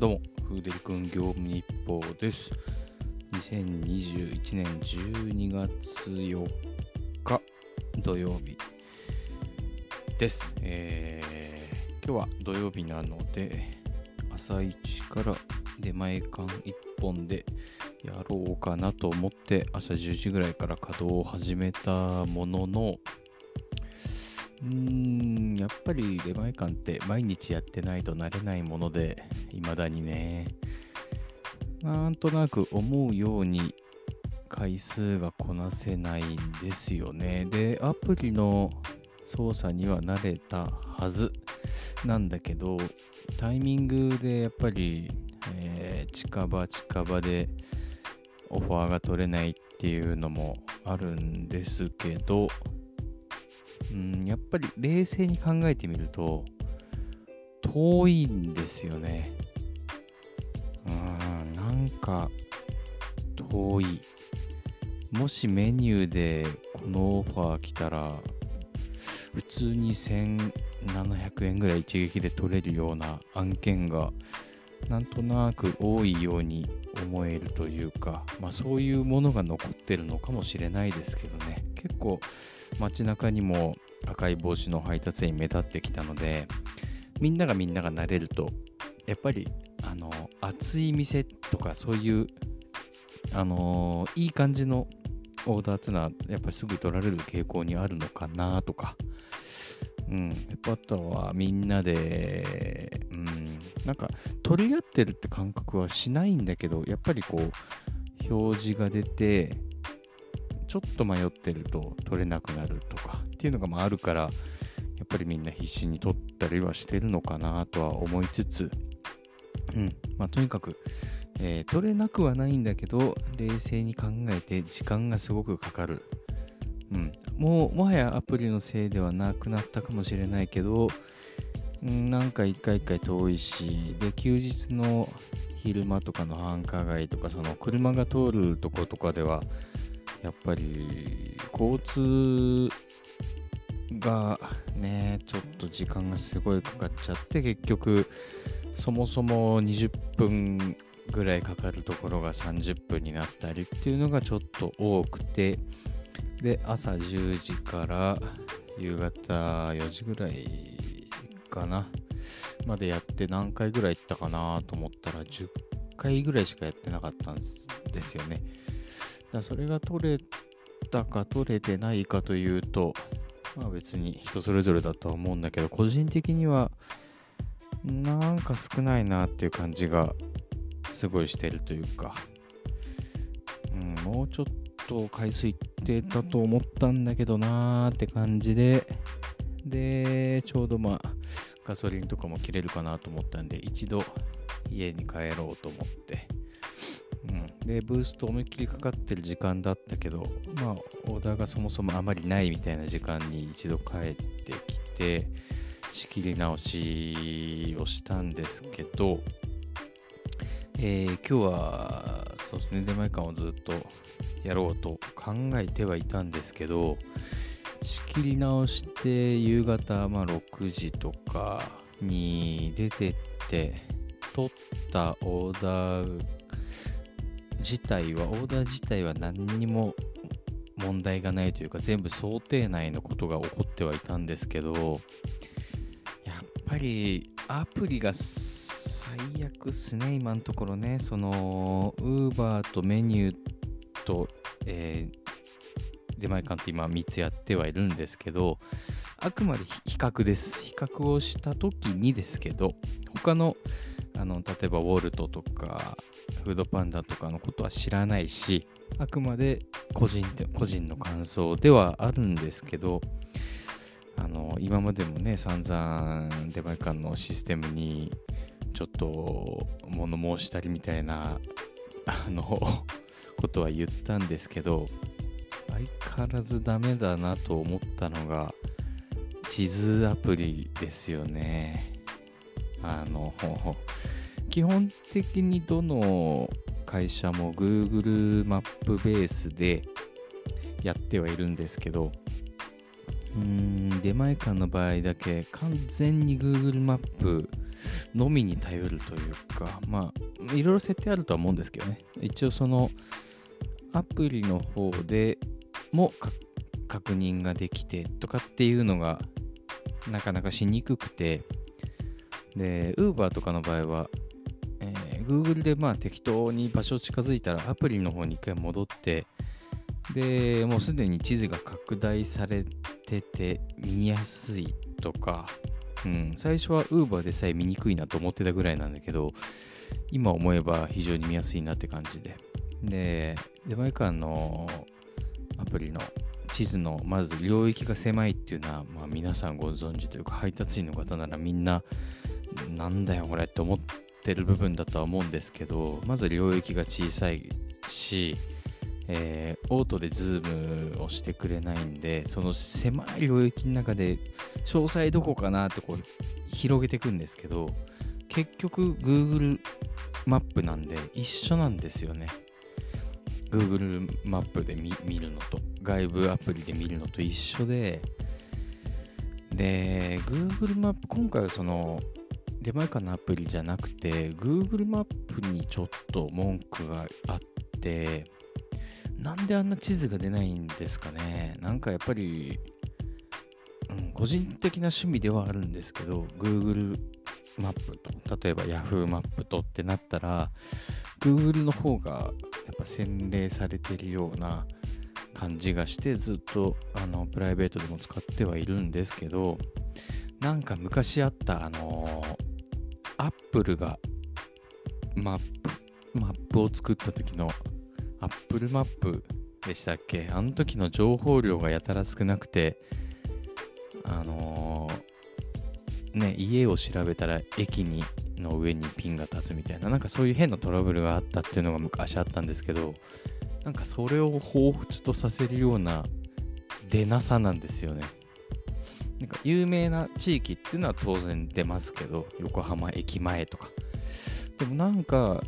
どうも、フーデル君業務日報です。2021年12月4日土曜日です。えー今日は土曜日なので、朝一から出前館1本でやろうかなと思って、朝10時ぐらいから稼働を始めたものの、うーん、やっぱり出前館って毎日やってないと慣れないもので、未だにね、なんとなく思うように回数がこなせないんですよね。で、アプリの操作には慣れたはずなんだけど、タイミングでやっぱり、えー近場近場でオファーが取れないっていうのもあるんですけど、うん、やっぱり冷静に考えてみると遠いんですよね。うん、なんか遠い。もしメニューでこのオファー来たら普通に1700円ぐらい一撃で取れるような案件がなんとなく多いように思えるというか、まあ、そういうものが残ってるのかもしれないですけどね結構街中にも赤い帽子の配達員目立ってきたのでみんながみんなが慣れるとやっぱりあの暑い店とかそういうあのいい感じのオーダーっていうのはやっぱりすぐ取られる傾向にあるのかなとか。うん、やっぱあとはみんなで、うん、なんか取り合ってるって感覚はしないんだけど、やっぱりこう、表示が出て、ちょっと迷ってると取れなくなるとかっていうのがあるから、やっぱりみんな必死に取ったりはしてるのかなとは思いつつ、うん、まあとにかく、えー取れなくはないんだけど、冷静に考えて時間がすごくかかる。うん、もうもはやアプリのせいではなくなったかもしれないけど、うん、なんか一回一回遠いしで休日の昼間とかの繁華街とかその車が通るとことかではやっぱり交通がねちょっと時間がすごいかかっちゃって結局そもそも20分ぐらいかかるところが30分になったりっていうのがちょっと多くてで朝10時から夕方4時ぐらいかなまでやって何回ぐらい行ったかなと思ったら10回ぐらいしかやってなかったんですですよね。だそれが取れたか取れてないかというとまあ別に人それぞれだとは思うんだけど個人的にはなんか少ないなっていう感じがすごいしてるというか、うん、もうちょっと回数いってたと思ったんだけどなーって感じで、で、ちょうどまあ、ガソリンとかも切れるかなと思ったんで、一度家に帰ろうと思って、うん、で、ブースト思いっきりかかってる時間だったけど、まあ、オーダーがそもそもあまりないみたいな時間に一度帰ってきて、仕切り直しをしたんですけど、えー今日はそうですね出前館をずっとやろうと考えてはいたんですけど仕切り直して夕方、まあ、6時とかに出てって取ったオーダー自体はオーダー自体は何にも問題がないというか全部想定内のことが起こってはいたんですけどやっぱりアプリが最悪っすね、今のところね。その、ウーバーとメニューと、えー出前館って今3つやってはいるんですけど、あくまで比較です。比較をしたときにですけど、他の、あの、例えばウォルトとか、フードパンダとかのことは知らないし、あくまで個人個人の感想ではあるんですけど、あの今までもね散々出前館のシステムにちょっと物申したりみたいなあのことは言ったんですけど相変わらずダメだなと思ったのが地図アプリですよね。あの 基本的にどの会社も Google マップベースでやってはいるんですけどうん出前館の場合だけ完全に Google マップのみに頼るというかまあいろいろ設定あるとは思うんですけどね。一応そのアプリの方でも確認ができてとかっていうのがなかなかしにくくてで Uber とかの場合は、えー、Google でまあ適当に場所を近づいたらアプリの方に一回戻ってでもうすでに地図が拡大されてて見やすいとか、うん、最初は Uber でさえ見にくいなと思ってたぐらいなんだけど今思えば非常に見やすいなって感じで。で出前館のアプリの地図のまず領域が狭いっていうのは、まあ、皆さんご存知というか配達員の方ならみんななんだよこれって思ってる部分だとは思うんですけどまず領域が小さいしえー、オートでズームをしてくれないんで、その狭い領域の中で詳細どこかなってこう広げていくんですけど、結局 Google マップなんで一緒なんですよね。Google マップで見るのと、外部アプリで見るのと一緒で、で、Google マップ、今回はその、出前館のアプリじゃなくて、Google マップにちょっと文句があって、なんであんな地図が出ないんですかね。なんかやっぱり、うん、個人的な趣味ではあるんですけど Google マップと例えば Yahoo マップとってなったら Google の方がやっぱ洗練されてるような感じがしてずっとあのプライベートでも使ってはいるんですけどなんか昔あったあのー、Apple がマップマップを作った時の Apple マップでしたっけ？あの時の情報量がやたら少なくて、あのー、ね、家を調べたら駅にの上にピンが立つみたいな、なんかそういう変なトラブルがあったっていうのが昔あったんですけど、なんかそれを彷彿とさせるような出なさなんですよね。なんか有名な地域っていうのは当然出ますけど、横浜駅前とか。でもなんか、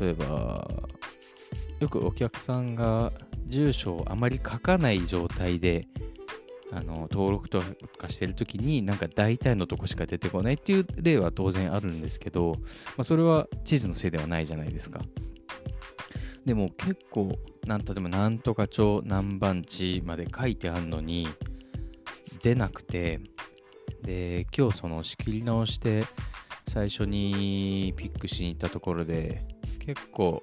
例えば、よくお客さんが住所をあまり書かない状態であの登録とかしてるときになんか大体のとこしか出てこないっていう例は当然あるんですけど、まあ、それは地図のせいではないじゃないですか。でも結構なんとでもなんとか町何番地まで書いてあるのに出なくてで今日その仕切り直して最初にピックしに行ったところで結構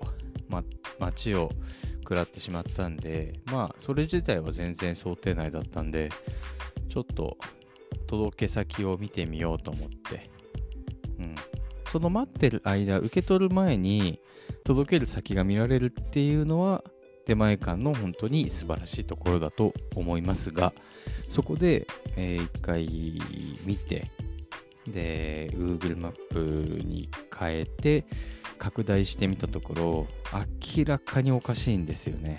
ま、街を食らってしまったんで、まあ、それ自体は全然想定内だったんで、ちょっと届け先を見てみようと思って、うん。その待ってる間、受け取る前に届ける先が見られるっていうのは、出前館の本当に素晴らしいところだと思いますが、そこで、えー、一回見て、で、Google マップに変えて、拡大してみたところ明らかにおかしいんですよね。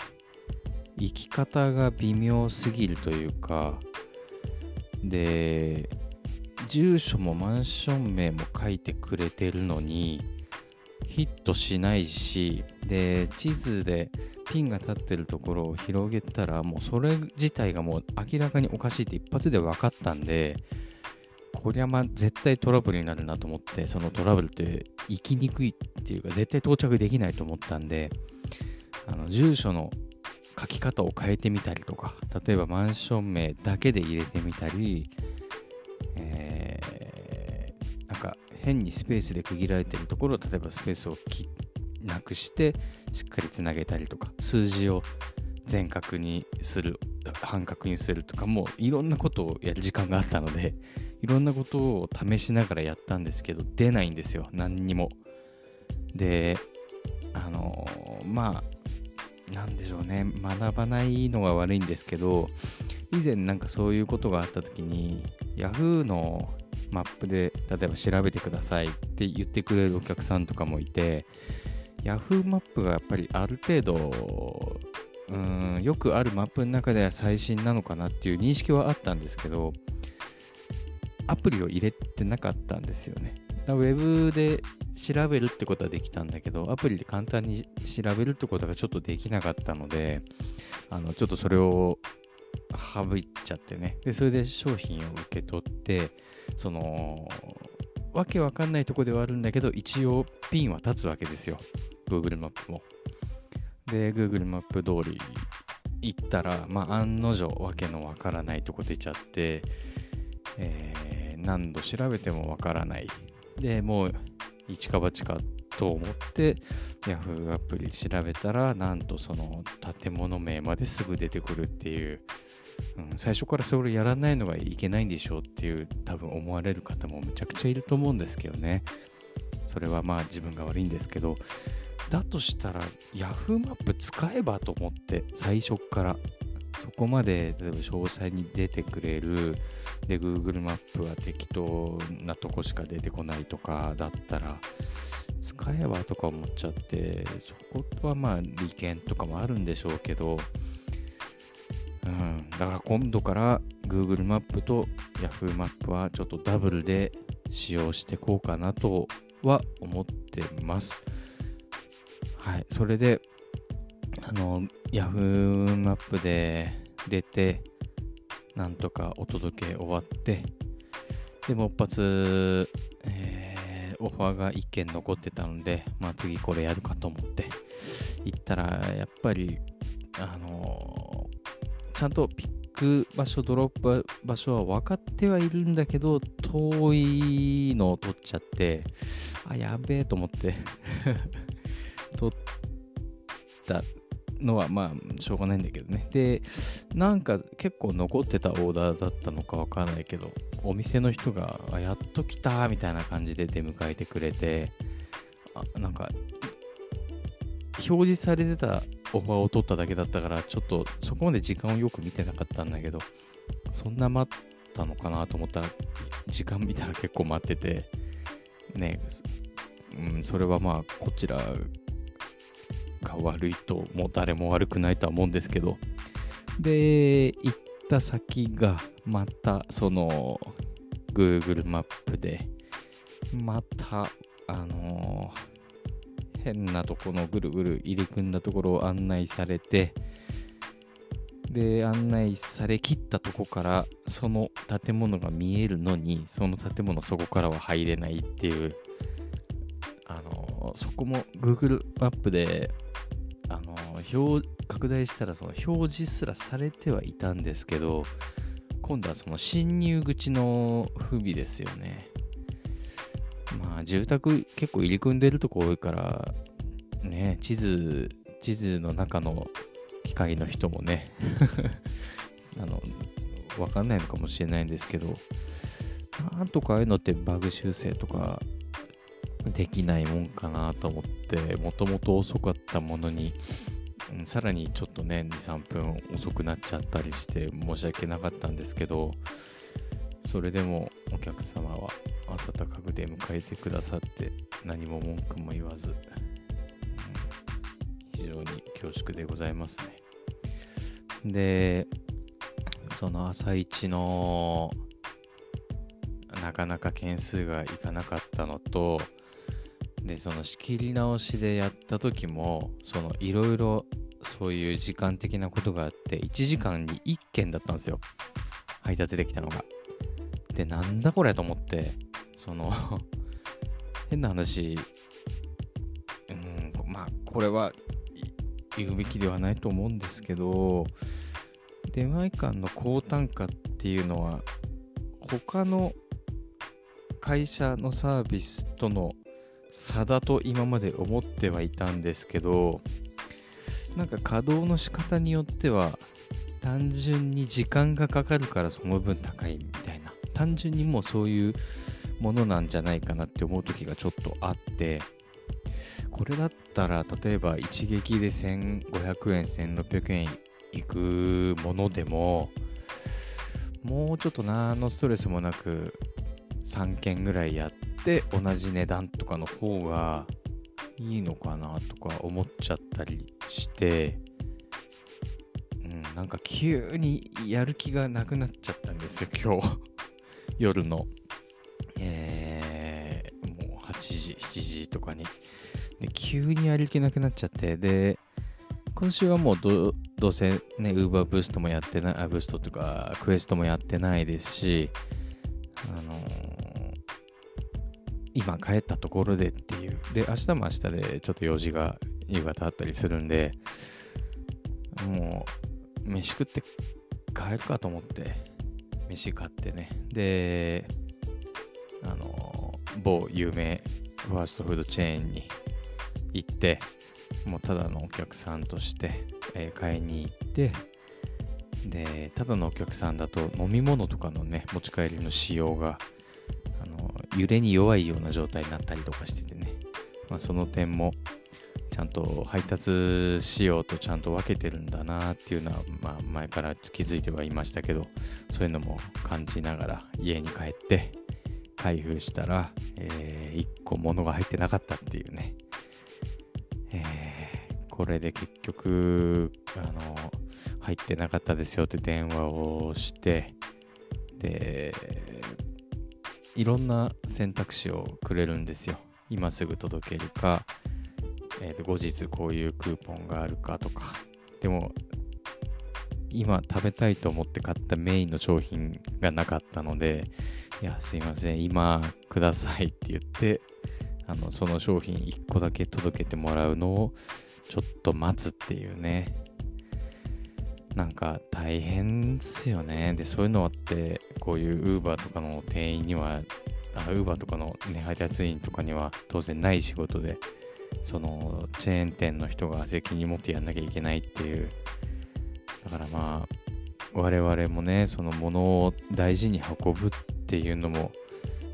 生き方が微妙すぎるというかで住所もマンション名も書いてくれてるのにヒットしないしで地図でピンが立ってるところを広げたらもうそれ自体がもう明らかにおかしいって一発で分かったんでこりゃまあ絶対トラブルになるなと思って、そのトラブルって行きにくいっていうか、絶対到着できないと思ったんで、あの住所の書き方を変えてみたりとか、例えばマンション名だけで入れてみたり、えー、なんか変にスペースで区切られてるところを、例えばスペースを切ってなくして、しっかりつなげたりとか、数字を全角にする、半角にするとか、もういろんなことをやる時間があったので、いろんなことを試しながらやったんですけど、出ないんですよ、何にも。で、あの、まあ、なんでしょうね、学ばないのが悪いんですけど、以前なんかそういうことがあった時に、Yahoo のマップで例えば調べてくださいって言ってくれるお客さんとかもいて、Yahoo マップがやっぱりある程度、うん、よくあるマップの中では最新なのかなっていう認識はあったんですけど、アプリを入れてなかったんですよねだ。ウェブで調べるってことはできたんだけど、アプリで簡単に調べるってことがちょっとできなかったので、あのちょっとそれを省いちゃってねでそれで商品を受け取ってそのわけわかんないとこではあるんだけど一応ピンは立つわけですよ Google マップも。で Google マップ通り行ったらまあ案の定わけのわからないとこ出ちゃって、えー、何度調べてもわからない。でもう一か八かと思って Yahoo アプリ調べたらなんとその建物名まですぐ出てくるっていう、うん、最初からそれやらないのがいけないんでしょうっていう多分思われる方もめちゃくちゃいると思うんですけどね。それはまあ自分が悪いんですけどだとしたら Yahoo マップ使えばと思って最初から。そこまで例えば詳細に出てくれるで Google マップは適当なとこしか出てこないとかだったら使えばとか思っちゃってそことはまあ利権とかもあるんでしょうけど。うん、だから今度から Google マップと Yahoo マップはちょっとダブルで使用してこうかなとは思ってます。はい、それで、あの、Yahoo マップで出て、なんとかお届け終わって、で、もう一発、えー、オファーが1件残ってたので、まあ次これやるかと思って行ったら、やっぱり、あの、ちゃんとピック場所、ドロップ場所は分かってはいるんだけど、遠いのを取っちゃって、あ、やべえと思って。取ったのはまあしょうがないんだけどね。で、なんか結構残ってたオーダーだったのかわかんないけど、お店の人が、あ、やっと来たみたいな感じで出迎えてくれて、あなんか、表示されてたオファーを取っただけだったから、ちょっとそこまで時間をよく見てなかったんだけど、そんな待ったのかなと思ったら、時間見たら結構待ってて、ね、うん、それはまあ、こちらが悪いと、もう誰も悪くないとは思うんですけど、で、行った先が、また、その、Google マップで、また、あのー、変なとこのぐるぐる入り組んだところを案内されて、で、案内されきったとこから、その建物が見えるのに、その建物そこからは入れないっていう、あの、そこも Google マップでの表拡大したらその表示すらされてはいたんですけど今度はその侵入口の不備ですよね。まあ住宅結構入り組んでるとこ多いからね地図地図の中の機械の人もね あのわかんないのかもしれないんですけどなんとかああいうのってバグ修正とかできないもんかなと思って、もともと遅かったものに、さらにちょっとね、2、3分遅くなっちゃったりして申し訳なかったんですけど、それでもお客様は温かく出迎えてくださって何も文句も言わず、非常に恐縮でございますね。で、その朝一のなかなか件数がいかなかったのと、でその仕切り直しでやった時もそのいろいろそういう時間的なことがあって1時間に1件だったんですよ。配達できたのが。でなんだこれと思ってその 変な話うんまあこれは言うべきではないと思うんですけど出前館の高単価っていうのは他の会社のサービスとの差だと今まで思ってはいたんですけどなんか稼働の仕方によっては単純に時間がかかるからその分高いみたいな。単純にもうそういうものなんじゃないかなって思う時がちょっとあってこれだったら例えば一撃で1500円1600円いくものでももうちょっと何のストレスもなく3件ぐらいやって同じ値段とかの方がいいのかなとか思っちゃったりして、うん、なんか急にやる気がなくなっちゃったんですよ、今日。夜の、えー、もう8時、7時とかに。で、急にやる気なくなっちゃって、で、今週はもう土どうせね、ウーバーブーストもやってない、あ、ブーストとか、クエストもやってないですし、あのー今帰ったところでっていう。で、明日も明日でちょっと用事が夕方あったりするんで、もう、飯食って帰るかと思って、飯買ってね。で、あの某有名ファーストフードチェーンに行って、もうただのお客さんとして、えー買いに行って、で、ただのお客さんだと飲み物とかのね、持ち帰りの仕様が、揺れに弱いような状態になったりとかしててね、まあ、その点も、ちゃんと配達仕様とちゃんと分けてるんだなっていうのは、まあ、前から気づいてはいましたけど、そういうのも感じながら家に帰って、開封したら、え1個物が入ってなかったっていうね。えーこれで結局、あの、入ってなかったですよって電話をして、で、いろんな選択肢をくれるんですよ。今すぐ届けるか、えーと後日こういうクーポンがあるかとか。でも、今食べたいと思って買ったメインの商品がなかったので、いや、すいません、今くださいって言って、あの、その商品1個だけ届けてもらうのをちょっと待つっていうね。なんか大変ですよね。で、そういうのって、こういう Uber とかの店員には、あ Uber とかの、ね、配達員とかには当然ない仕事で、そのチェーン店の人が責任持ってやんなきゃいけないっていう。だからまあ、我々もね、その物を大事に運ぶっていうのも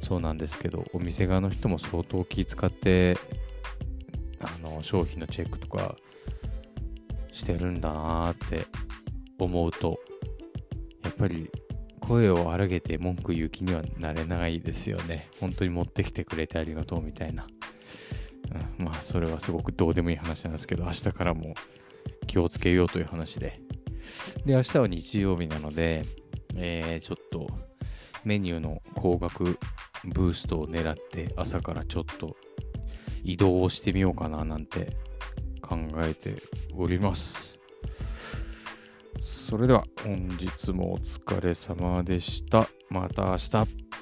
そうなんですけど、お店側の人も相当気遣って、あの、商品のチェックとかしてるんだなーって思うと、やっぱり声を荒げて文句言う気にはなれないですよね。本当に持ってきてくれてありがとうみたいな。うん、まあ、それはすごくどうでもいい話なんですけど、明日からも気をつけようという話で。で、明日は日曜日なので、えーちょっとメニューの高額ブーストを狙って朝からちょっと移動をしてみようかななんて考えております。それでは本日もお疲れ様でした。また明日。